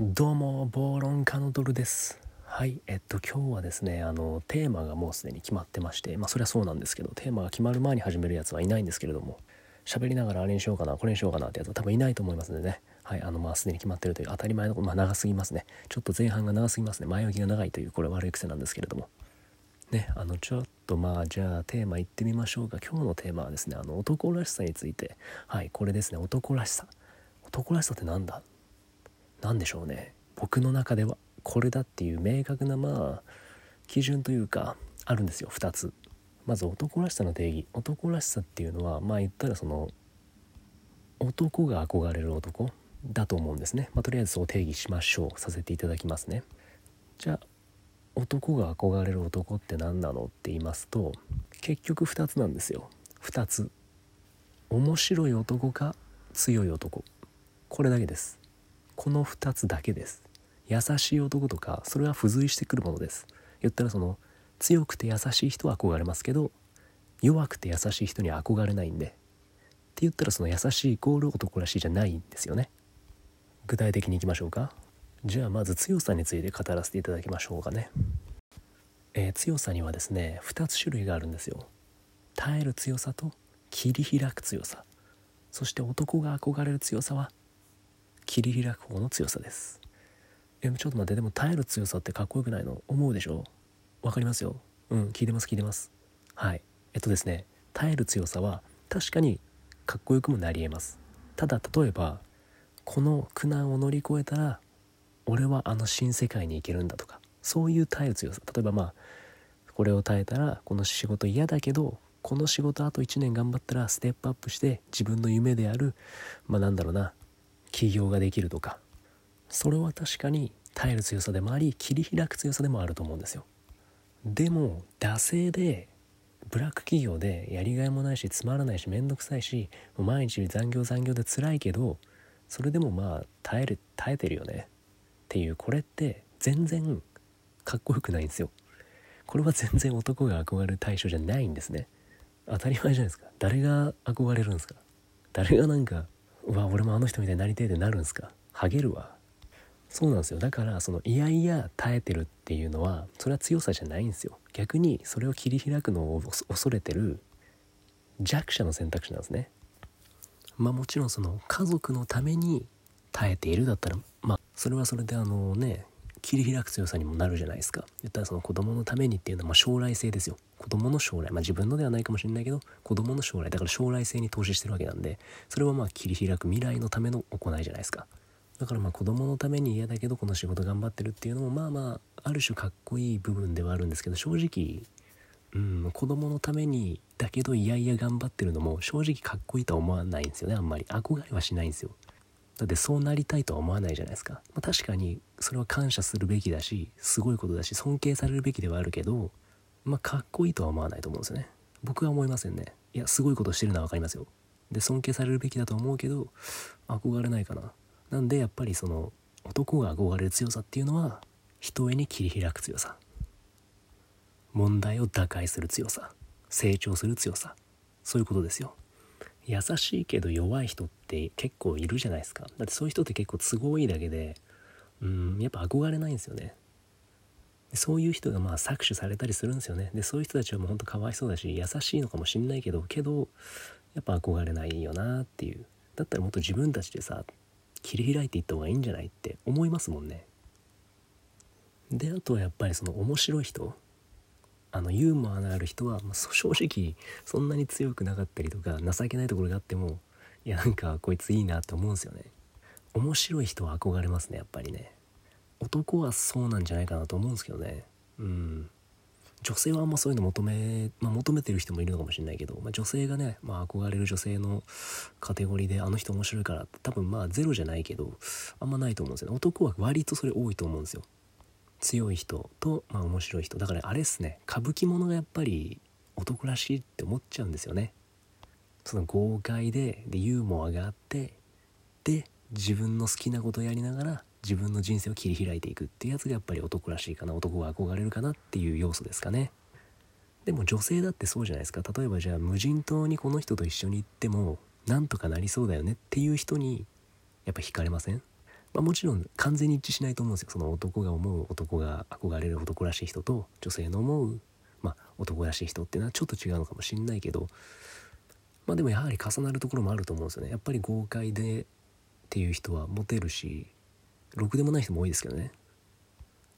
どうも暴論家のドルです。はいえっと今日はですねあのテーマがもうすでに決まってましてまあそれはそうなんですけどテーマが決まる前に始めるやつはいないんですけれども喋りながらあれにしようかなこれにしようかなってやつは多分いないと思いますのでね。はいあのまあすでに決まってるという当たり前のまあ長すぎますね。ちょっと前半が長すぎますね。前置きが長いというこれ悪い癖なんですけれども。ねあのちょっとまあじゃあテーマいってみましょうか。今日のテーマはですねあの男らしさについて。はいこれですね男らしさ。男らしさって何だ何でしょうね。僕の中ではこれだっていう明確なまあ基準というかあるんですよ。2つ。まず男らしさの定義。男らしさっていうのはまあ言ったらその男が憧れる男だと思うんですね、まあ、とりあえずそう定義しましょう。させていただきますね。じゃあ男が憧れる男って何なの？って言いますと結局2つなんですよ。2つ。面白い男か強い男。これだけです。この2つだけです。優しい男とかそれは付随してくるものです。言ったらその強くて優しい人は憧れますけど弱くて優しい人には憧れないんで。って言ったらその優しいイコール男らしいじゃないんですよね。具体的にいきましょうか。じゃあまず強さについて語らせていただきましょうかね、えー、強さにはですね2つ種類があるんですよ。耐える強さと切り開く強さ。そして男が憧れる強さは切り開く方の強さです。えちょっと待ってでも耐える強さってかっこよくないの？思うでしょ？わかりますよ。うん聞いてます聞いてます。はい。えっとですね耐える強さは確かにかっこよくもなりえます。ただ例えばこの苦難を乗り越えたら俺はあの新世界に行けるんだとかそういう耐える強さ。例えばまあこれを耐えたらこの仕事嫌だけどこの仕事あと1年頑張ったらステップアップして自分の夢であるまあなんだろうな起業ができるとかそれは確かに耐える強さでもあり切り開く強さでもあると思うんですよ。でも惰性でブラック企業でやりがいもないしつまらないし面倒くさいし毎日残業残業で辛いけどそれでもまあ耐える耐えてるよね。っていうこれって全然かっこよくないんですよ。これは全然男が憧れる対象じゃないんですね。当たり前じゃないですか。誰が憧れるんですか。誰がなんかうわ俺もあの人みたいになりてえってなるんすか？ハゲるわ。そうなんですよ。だからそのいやいや耐えてるっていうのはそれは強さじゃないんですよ。逆にそれを切り開くのを恐れてる弱者の選択肢なんですね。まあもちろんその家族のために耐えているだったらまあそれはそれであのね切り開く強さにもなるじゃないですか。言ったらその子供のためにっていうのはま将来性ですよ。子供の将来。まあ自分のではないかもしれないけど子供の将来。だから将来性に投資してるわけなんでそれはまあ切り開く未来のための行いじゃないですか。だからまあ子供のために嫌だけどこの仕事頑張ってるっていうのもまあまあある種かっこいい部分ではあるんですけど正直うん子供のためにだけどいやいや頑張ってるのも正直かっこいいとは思わないんですよねあんまり。憧れはしないんですよ。だってそうなりたいとは思わないじゃないですか、まあ、確かにそれは感謝するべきだしすごいことだし尊敬されるべきではあるけどまあかっこいいとは思わないと思うんですよね。僕は思いませんね。いやすごいことしてるのは分かりますよ。で尊敬されるべきだと思うけど憧れないかな。なんでやっぱりその男が憧れる強さっていうのは人へに切り開く強さ。問題を打開する強さ。成長する強さ。そういうことですよ。優しいけど弱い人って結構いるじゃないですか。だってそういう人って結構都合いいだけでうんやっぱ憧れないんですよね。そういう人がまあ搾取されたりするんですよね。でそういう人たちはもうほんとかわいそうだし優しいのかもしんないけどけどやっぱ憧れないよなっていう。だったらもっと自分たちでさ切り開いていった方がいいんじゃないって思いますもんね。であとはやっぱりその面白い人。あのユーモアのある人は、まあ、正直そんなに強くなかったりとか情けないところがあってもいやなんかこいついいなって思うんですよね。面白い人は憧れますねやっぱりね。男はそうなんじゃないかなと思うんですけどね。うん。女性はあんまそういうの求め、まあ、求めてる人もいるのかもしれないけど、まあ、女性がね、まあ、憧れる女性のカテゴリーであの人面白いからって多分まあゼロじゃないけどあんまないと思うんですよね。男は割とそれ多いと思うんですよ。強い人と、まあ、面白い人。だからあれっすね。歌舞伎ものがやっぱり男らしいって思っちゃうんですよね。その豪快ででユーモアがあってで自分の好きなことやりながら自分の人生を切り開いていくっていうやつがやっぱり男らしいかな。男が憧れるかなっていう要素ですかね。でも女性だってそうじゃないですか。例えばじゃあ無人島にこの人と一緒に行ってもなんとかなりそうだよねっていう人にやっぱ惹かれません？まあ、もちろん完全に一致しないと思うんですよ。その男が思う男が憧れる男らしい人と女性の思う、まあ、男らしい人っていうのはちょっと違うのかもしんないけどまあでもやはり重なるところもあると思うんですよね。やっぱり豪快でっていう人はモテるしろくでもない人も多いですけどね。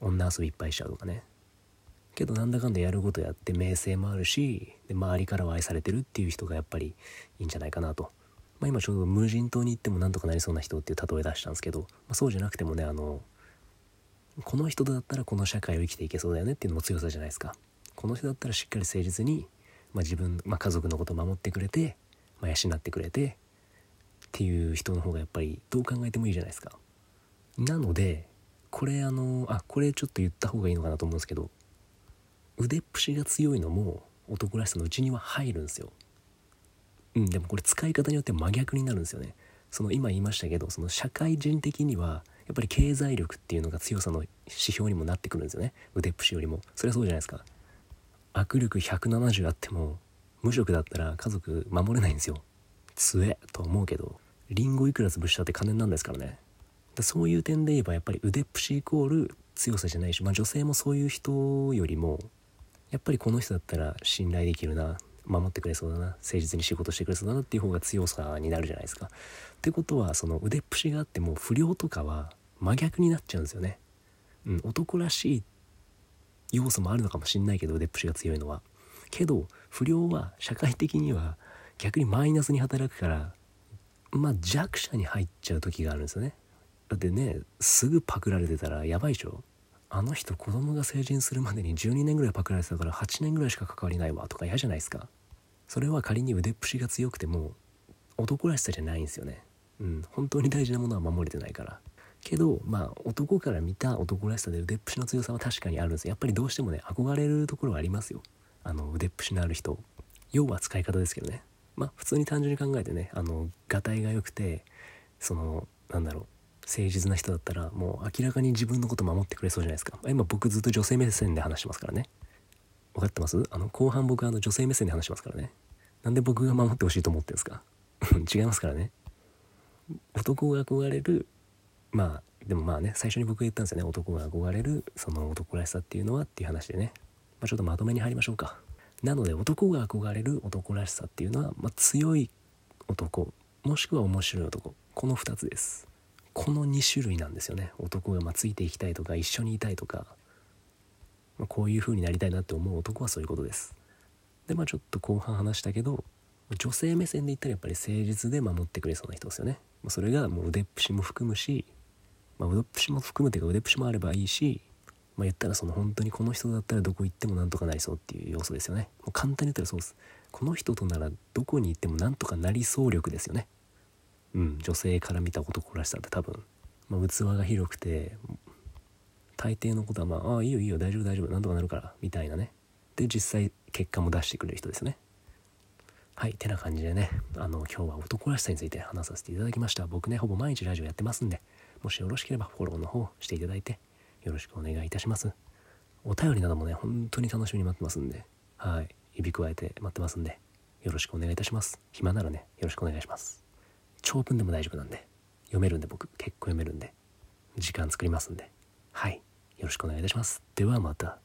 女遊びいっぱいしちゃうとかね。けどなんだかんだやることやって名声もあるしで周りからは愛されてるっていう人がやっぱりいいんじゃないかなと、まあ、今ちょうど無人島に行ってもなんとかなりそうな人っていう例え出したんですけど、まあ、そうじゃなくてもねあのこの人だったらこの社会を生きていけそうだよねっていうのも強さじゃないですかこの人だったらしっかり誠実に、まあ、自分、まあ、家族のことを守ってくれて、まあ、養ってくれてっていう人の方がやっぱりどう考えてもいいじゃないですかなのでこれあのあこれちょっと言った方がいいのかなと思うんですけど腕っぷしが強いのも男らしさのうちには入るんですよ。うん、でもこれ使い方によって真逆になるんですよね。その今言いましたけどその社会人的にはやっぱり経済力っていうのが強さの指標にもなってくるんですよね。腕っぷしよりも。それはそうじゃないですか。握力170あっても無職だったら家族守れないんですよ。強えと思うけどリンゴいくら潰したって金なんですからね。そういう点で言えばやっぱり腕っぷしイコール強さじゃないし、まあ、女性もそういう人よりもやっぱりこの人だったら信頼できるな。守ってくれそうだな誠実に仕事してくれそうだなっていう方が強さになるじゃないですか。ってことはその腕っぷしがあっても不良とかは真逆になっちゃうんですよね。うん、男らしい要素もあるのかもしんないけど腕っぷしが強いのは。けど不良は社会的には逆にマイナスに働くからまあ弱者に入っちゃう時があるんですよね。だってねすぐパクられてたらやばいでしょあの人子供が成人するまでに12年ぐらいパクられてたから8年ぐらいしか関わりないわとか嫌じゃないですか。それは仮に腕っぷしが強くても男らしさじゃないんですよね。うん本当に大事なものは守れてないから。けどまあ男から見た男らしさで腕っぷしの強さは確かにあるんですやっぱりどうしてもね憧れるところはありますよ。あの腕っぷしのある人。要は使い方ですけどね。まあ普通に単純に考えてねあのがたいが良くてそのなんだろう誠実な人だったらもう明らかに自分のこと守ってくれそうじゃないですか。今僕ずっと女性目線で話してますからね。分かってます？あの後半僕あの女性目線で話してますからね。なんで僕が守ってほしいと思ってるんですか？違いますからね。男が憧れるまあでもまあね最初に僕が言ったんですよね。男が憧れるその男らしさっていうのはっていう話でね、まあ、ちょっとまとめに入りましょうか。なので男が憧れる男らしさっていうのは、まあ、強い男もしくは面白い男。この2つです。この2種類なんですよね。男がまついていきたいとか一緒にいたいとか、まあ、こういう風になりたいなって思う男はそういうことです。でまあちょっと後半話したけど女性目線で言ったらやっぱり誠実で守ってくれそうな人ですよね。それがもう腕っぷしも含むし、まあ、腕っぷしも含むっていうか腕っぷしもあればいいしまあ、言ったらその本当にこの人だったらどこ行ってもなんとかなりそうっていう要素ですよね。もう簡単に言ったらそうです。この人とならどこに行ってもなんとかなりそう力ですよね。うん。女性から見た男らしさって多分、まあ、器が広くて大抵のことはまあ「ああいいよいいよ大丈夫大丈夫なんとかなるから」みたいなね。で実際結果も出してくれる人ですね。はいてな感じでねあの今日は男らしさについて話させていただきました。僕ねほぼ毎日ラジオやってますんでもしよろしければフォローの方していただいてよろしくお願いいたします。お便りなどもね本当に楽しみに待ってますんではい指くわえて待ってますんでよろしくお願いいたします。暇ならねよろしくお願いします。長文でも大丈夫なんで。読めるんで僕。結構読めるんで。時間作りますんで。はい。よろしくお願いいたします。ではまた。